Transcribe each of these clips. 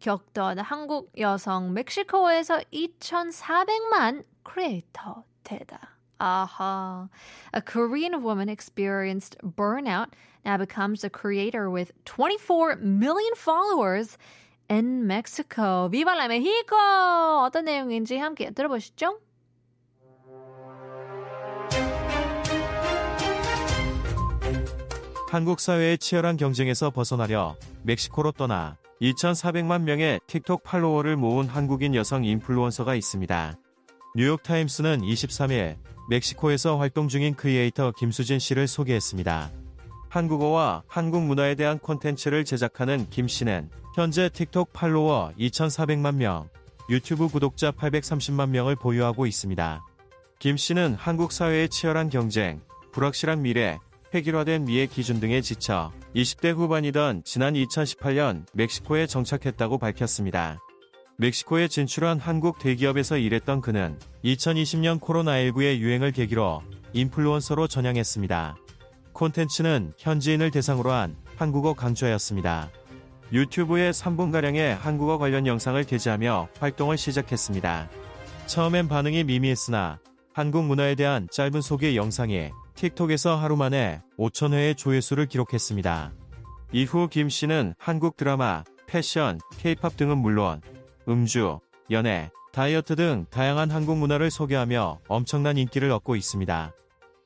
겪던 한국 여성 멕시코에서 2,400만 크리에이터 되다. Aha. A Korean woman experienced burnout, now becomes a creator with 24 million followers in Mexico. Viva la Mexico! 어떤 내용인지 함께 들어보시죠. 한국 사회의 치열한 경쟁에서 벗어나려 멕시코로 떠나 2,400만 명의 틱톡 팔로워를 모은 한국인 여성 인플루언서가 있습니다. 뉴욕타임스는 23일 멕시코에서 활동 중인 크리에이터 김수진 씨를 소개했습니다. 한국어와 한국 문화에 대한 콘텐츠를 제작하는 김 씨는 현재 틱톡 팔로워 2,400만 명, 유튜브 구독자 830만 명을 보유하고 있습니다. 김 씨는 한국 사회의 치열한 경쟁, 불확실한 미래, 획일화된 미의 기준 등에 지쳐 20대 후반이던 지난 2018년 멕시코에 정착했다고 밝혔습니다. 멕시코에 진출한 한국 대기업에서 일했던 그는 2020년 코로나19의 유행을 계기로 인플루언서로 전향했습니다. 콘텐츠는 현지인을 대상으로 한 한국어 강좌였습니다. 유튜브에 3분가량의 한국어 관련 영상을 게재하며 활동을 시작했습니다. 처음엔 반응이 미미했으나 한국 문화에 대한 짧은 소개 영상이 틱톡에서 하루 만에 5천회의 조회수를 기록했습니다. 이후 김 씨는 한국 드라마, 패션, 케이팝 등은 물론 음주, 연애, 다이어트 등 다양한 한국 문화를 소개하며 엄청난 인기를 얻고 있습니다.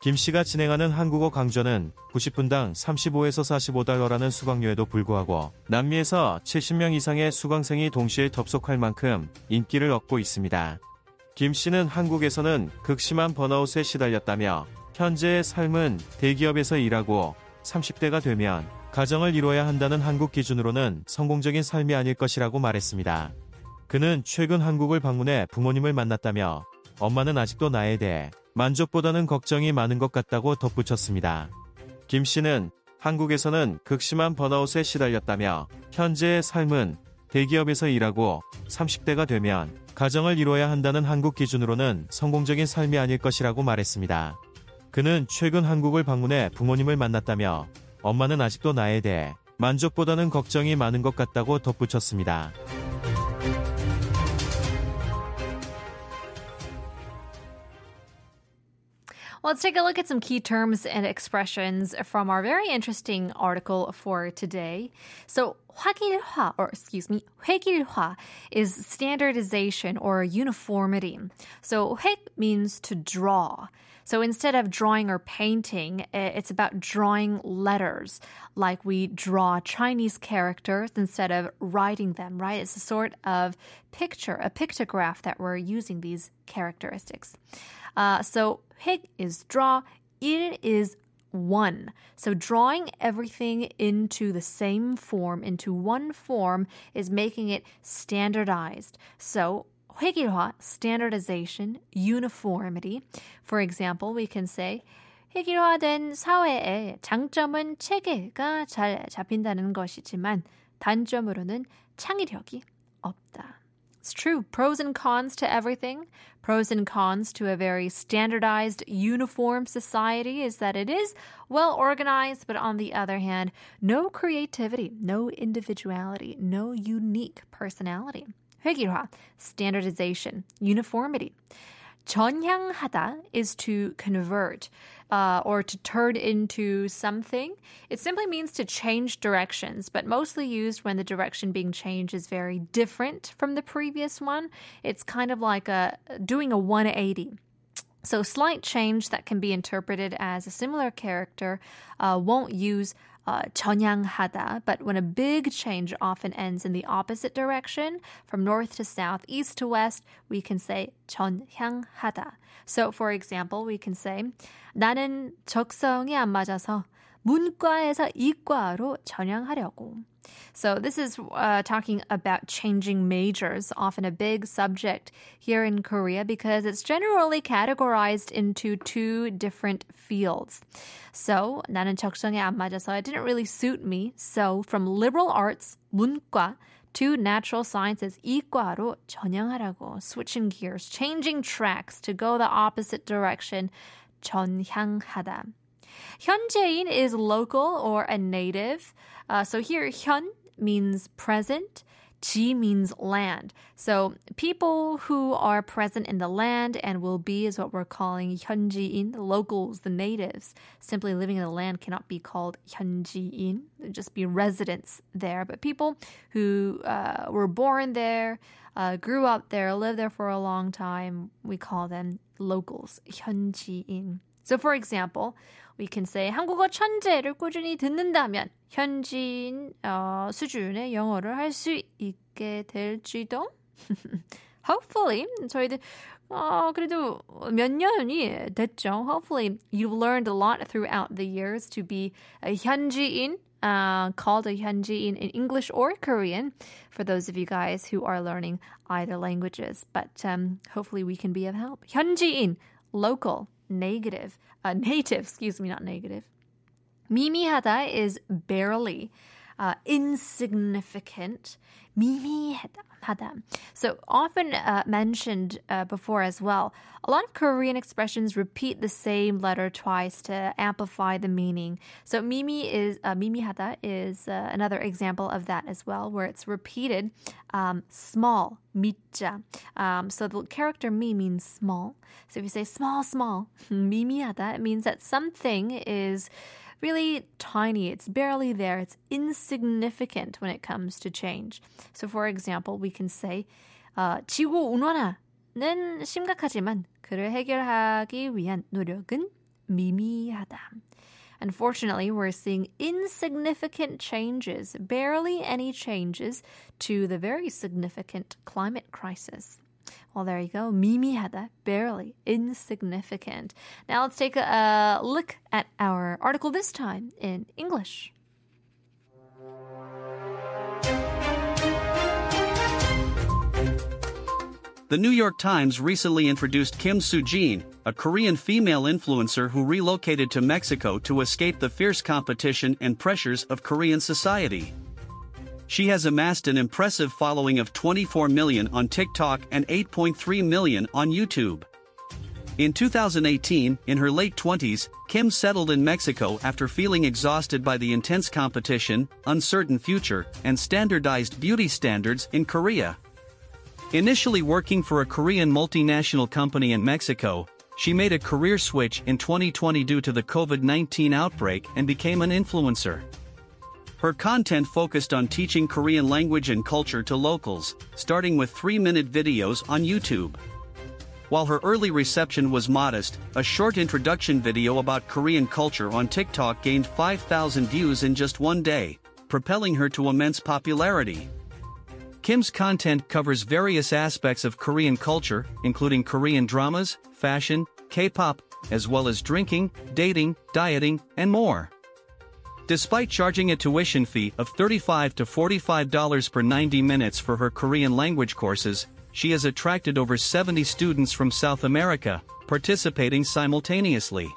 김 씨가 진행하는 한국어 강좌는 90분당 35에서 45달러라는 수강료에도 불구하고 남미에서 70명 이상의 수강생이 동시에 접속할 만큼 인기를 얻고 있습니다. 김 씨는 한국에서는 극심한 번아웃에 시달렸다며 현재의 삶은 대기업에서 일하고 30대가 되면 가정을 이뤄야 한다는 한국 기준으로는 성공적인 삶이 아닐 것이라고 말했습니다. 그는 최근 한국을 방문해 부모님을 만났다며 엄마는 아직도 나에 대해 만족보다는 걱정이 많은 것 같다고 덧붙였습니다. 김 씨는 한국에서는 극심한 번아웃에 시달렸다며 현재의 삶은 대기업에서 일하고 30대가 되면 가정을 이뤄야 한다는 한국 기준으로는 성공적인 삶이 아닐 것이라고 말했습니다. 그는 최근 한국을 방문해 부모님을 만났다며 엄마는 아직도 나에 대해 만족보다는 걱정이 많은 것 같다고 덧붙였습니다. Let's take a look at some key terms and expressions from our very interesting article for today. So, 확일화, or excuse me, 획일화 is standardization or uniformity. So, 획 means to draw. So instead of drawing or painting, it's about drawing letters, like we draw Chinese characters instead of writing them, right? It's a sort of picture, a pictograph that we're using these characteristics. Uh, so 획 is draw, 일 is one. So drawing everything into the same form, into one form, is making it standardized. So 획일화, standardization, uniformity. For example, we can say 획일화된 사회의 장점은 체계가 잘 잡힌다는 것이지만 단점으로는 창의력이 없다. It's true. Pros and cons to everything. Pros and cons to a very standardized, uniform society is that it is well organized, but on the other hand, no creativity, no individuality, no unique personality. 획일화, standardization, uniformity. 전향하다 is to convert uh, or to turn into something. It simply means to change directions, but mostly used when the direction being changed is very different from the previous one. It's kind of like a doing a 180. So, slight change that can be interpreted as a similar character uh, won't use uh, 전향하다, but when a big change often ends in the opposite direction, from north to south, east to west, we can say 전향하다. So, for example, we can say 나는 적성이 안 맞아서 문과에서 이과로 전향하려고. So this is uh, talking about changing majors, often a big subject here in Korea because it's generally categorized into two different fields. So 나는 적성에 안 맞아서 it didn't really suit me. So from liberal arts, 문과, to natural sciences 이과로 전향하라고 switching gears, changing tracks to go the opposite direction 전향하다. Hyunjiin is local or a native. Uh, so here, hyun means present. Ji means land. So people who are present in the land and will be is what we're calling hyunjiin, the locals, the natives. Simply living in the land cannot be called hyunjiin. Just be residents there. But people who uh, were born there, uh, grew up there, lived there for a long time, we call them locals, hyunjiin. So for example, we can say 한국어 천재를 꾸준히 듣는다면 현지인 어, 수준의 영어를 할 수 있게 될지도. Hopefully 저희들 어, 그래도 몇 년이 됐죠. Hopefully you've learned a lot throughout the years to be a 현지인 uh, called a 현지인 in English or Korean for those of you guys who are learning either languages. But um, hopefully we can be of help. 현지인, local, negative, uh, native, excuse me, not negative. Mimihata is barely uh, insignificant. 미미하다. So often uh, mentioned uh, before as well. A lot of Korean expressions repeat the same letter twice to amplify the meaning. So mimi is uh, mimihada is uh, another example of that as well, where it's repeated um, small 미자. Um, so the character mi means small. So if you say small, small, mimihada, it means that something is really tiny. It's barely there. It's insignificant when it comes to change. So, for example, we can say, uh, 지구 온난화는 심각하지만 그를 해결하기 위한 노력은 미미하다. Unfortunately, we're seeing insignificant changes, barely any changes to the very significant climate crisis. Well, there you go. Mimi had that barely insignificant. Now let's take a, look at our article this time in English. The New York Times recently introduced Kim Soo-jin, a Korean female influencer who relocated to Mexico to escape the fierce competition and pressures of Korean society. She has amassed an impressive following of 24 million on TikTok and 8.3 million on YouTube. In 2018, in her late 20s, Kim settled in Mexico after feeling exhausted by the intense competition, uncertain future, and standardized beauty standards in Korea. Initially working for a Korean multinational company in Mexico, she made a career switch in 2020 due to the COVID 19 outbreak and became an influencer. Her content focused on teaching Korean language and culture to locals, starting with 3 minute videos on YouTube. While her early reception was modest, a short introduction video about Korean culture on TikTok gained 5,000 views in just one day, propelling her to immense popularity. Kim's content covers various aspects of Korean culture, including Korean dramas, fashion, K pop, as well as drinking, dating, dieting, and more. Despite charging a tuition fee of 35 to $45 per 90 minutes for her Korean language courses, she has attracted over 70 students from South America, participating simultaneously.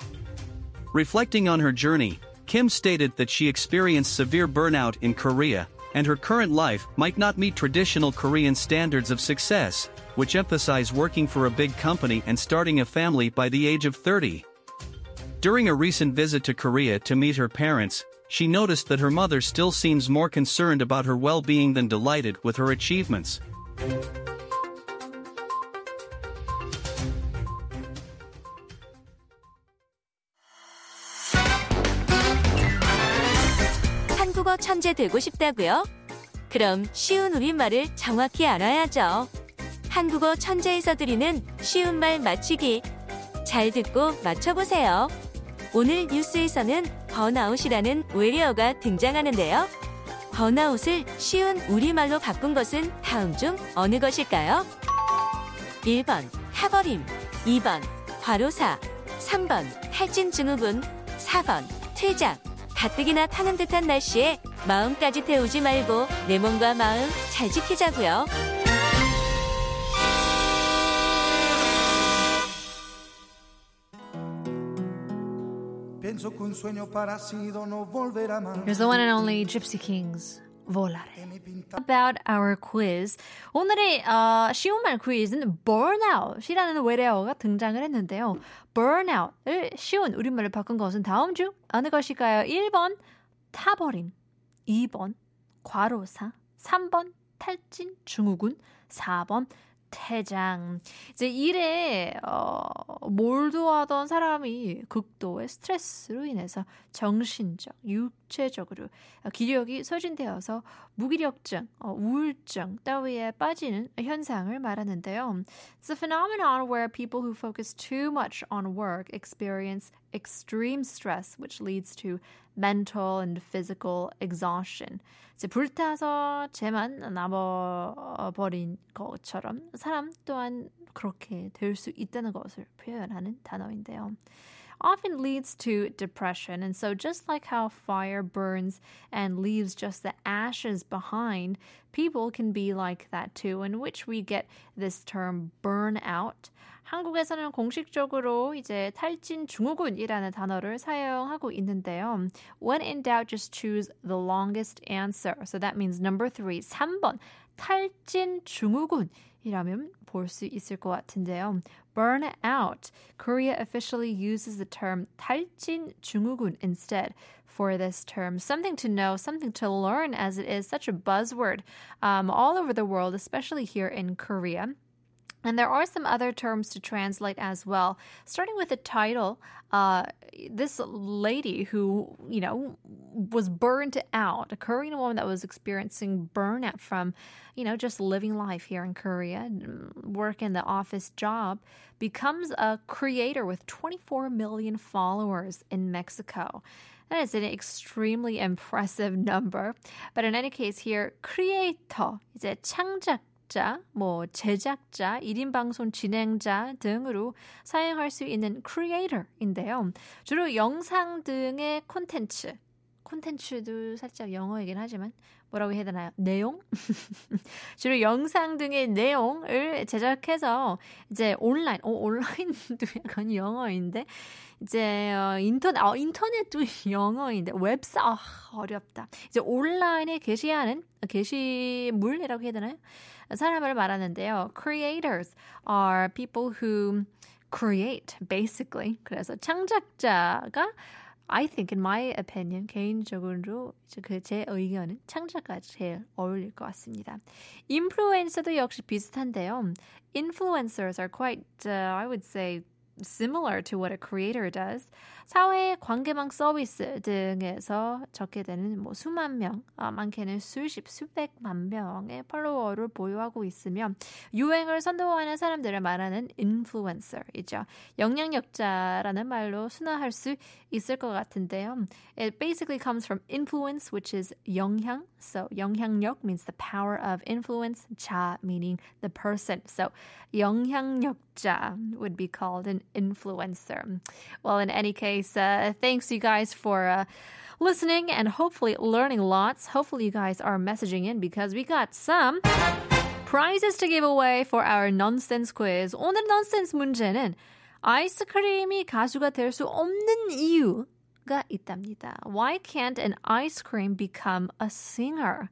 Reflecting on her journey, Kim stated that she experienced severe burnout in Korea, and her current life might not meet traditional Korean standards of success, which emphasize working for a big company and starting a family by the age of 30. During a recent visit to Korea to meet her parents, she noticed that her mother still seems more concerned about her well being than delighted with her achievements. 한국어 천재 되고 싶다고요? 그럼 쉬운 우리말을 정확히 알아야죠. 한국어 천재에서 드리는 쉬운 말 맞추기. 잘 듣고 맞춰보세요. 오늘 뉴스에서는 번아웃이라는 외래어가 등장하는데요. 번아웃을 쉬운 우리말로 바꾼 것은 다음 중 어느 것일까요? 1번 타버림 2번 과로사 3번 탈진 증후군 4번 퇴장 가뜩이나 타는 듯한 날씨에 마음까지 태우지 말고 내 몸과 마음 잘 지키자고요. Here's the one and only Gypsy Kings. Volare. About our quiz. 오늘의 어, 쉬운 말 퀴즈는 burnout이라는 외래어가 등장을 했는데요. burnout을 쉬운 우리말로 바꾼 것은 다음 중 어느 것일까요? 1번 타버림, 2번 과로사, 3번 탈진 증후군, 4번 퇴장. 이제 일에 어, 몰두하던 사람이 극도의 스트레스로 인해서 정신적, 육체적으로 기력이 소진되어서 무기력증, 어, 우울증 따위에 빠지는 현상을 말하는데요. It's a phenomenon where people who focus too much on work experience extreme stress, which leads to mental and physical exhaustion. 이제 불타서 재만 남아버린 것처럼 사람 또한 그렇게 될 수 있다는 것을 표현하는 단어인데요. often leads to depression. And so, just like how fire burns and leaves just the ashes behind, people can be like that too, in which we get this term burnout. 한국에서는 공식적으로 이제 탈진 증후군이라는 단어를 사용하고 있는데요. When in doubt, just choose the longest answer. So that means number three, 3번 탈진 증후군이라면 볼 수 있을 것 같은데요. burn out. Korea officially uses the term 탈진 증후군 instead for this term. Something to know, something to learn, as it is such a buzzword um, all over the world, especially here in Korea. And there are some other terms to translate as well. Starting with the title, uh, this lady who, you know, was burned out, a Korean woman that was experiencing burnout from, you know, just living life here in Korea, work in the office job, becomes a creator with 24 million followers in Mexico. That is an extremely impressive number. But in any case, here, creator, 이제 창작 자, 뭐 제작자, 1인 방송 진행자 등으로 사용할 수 있는 creator인데요. 주로 영상 등의 콘텐츠, 콘텐츠도 살짝 영어이긴 하지만 뭐라고 해야 되나요? 내용? 주로 영상 등의 내용을 제작해서 이제 온라인, 어, 온라인도 약간 영어인데 이제 어, 인터넷, 어, 인터넷도 영어인데 웹사 아, 어렵다. 이제 온라인에 게시하는 게시물이라고 해야 되나요? 사람을 말하는데요. Creators are people who create, basically. 그래서 창작자가 I think, in my opinion, 개인적으로 그제 의견은 창작가 제일 어울릴 것 같습니다. 인플루엔서도 역시 비슷한데요. Influencers are quite, uh, I would say, similar to what a creator does. 사회 관계망 서비스 등에서 적게 되는 뭐 수만 명, 아, 많게는 수십, 수백만 명의 팔로워를 보유하고 있으며 유행을 선도하는 사람들을 말하는 influencer이죠. 영향력자라는 말로 순화할 수 있을 것 같은데요. It basically comes from influence, which is 영향. So 영향력 means the power of influence. 자 meaning the person. So 영향력 자 would be called an influencer. Well, in any case, uh, thanks you guys for uh, listening and hopefully learning lots. Hopefully, you guys are messaging in because we got some prizes to give away for our nonsense quiz. 오늘 nonsense 문제는 아이스크림이 가수가 될 수 없는 이유가 있답니다. Why can't an ice cream become a singer?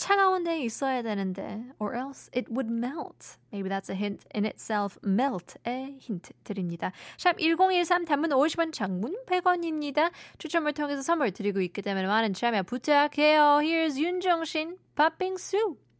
차가운 데 있어야 되는데 or else it would melt. Maybe that's a hint in itself. melt의 힌트 드립니다. 샵 1013 단문 50원 장문 100원입니다. 추첨을 통해서 선물 드리고 있기 때문에 많은 참여 부탁해요. Here's 윤정신 팥빙수.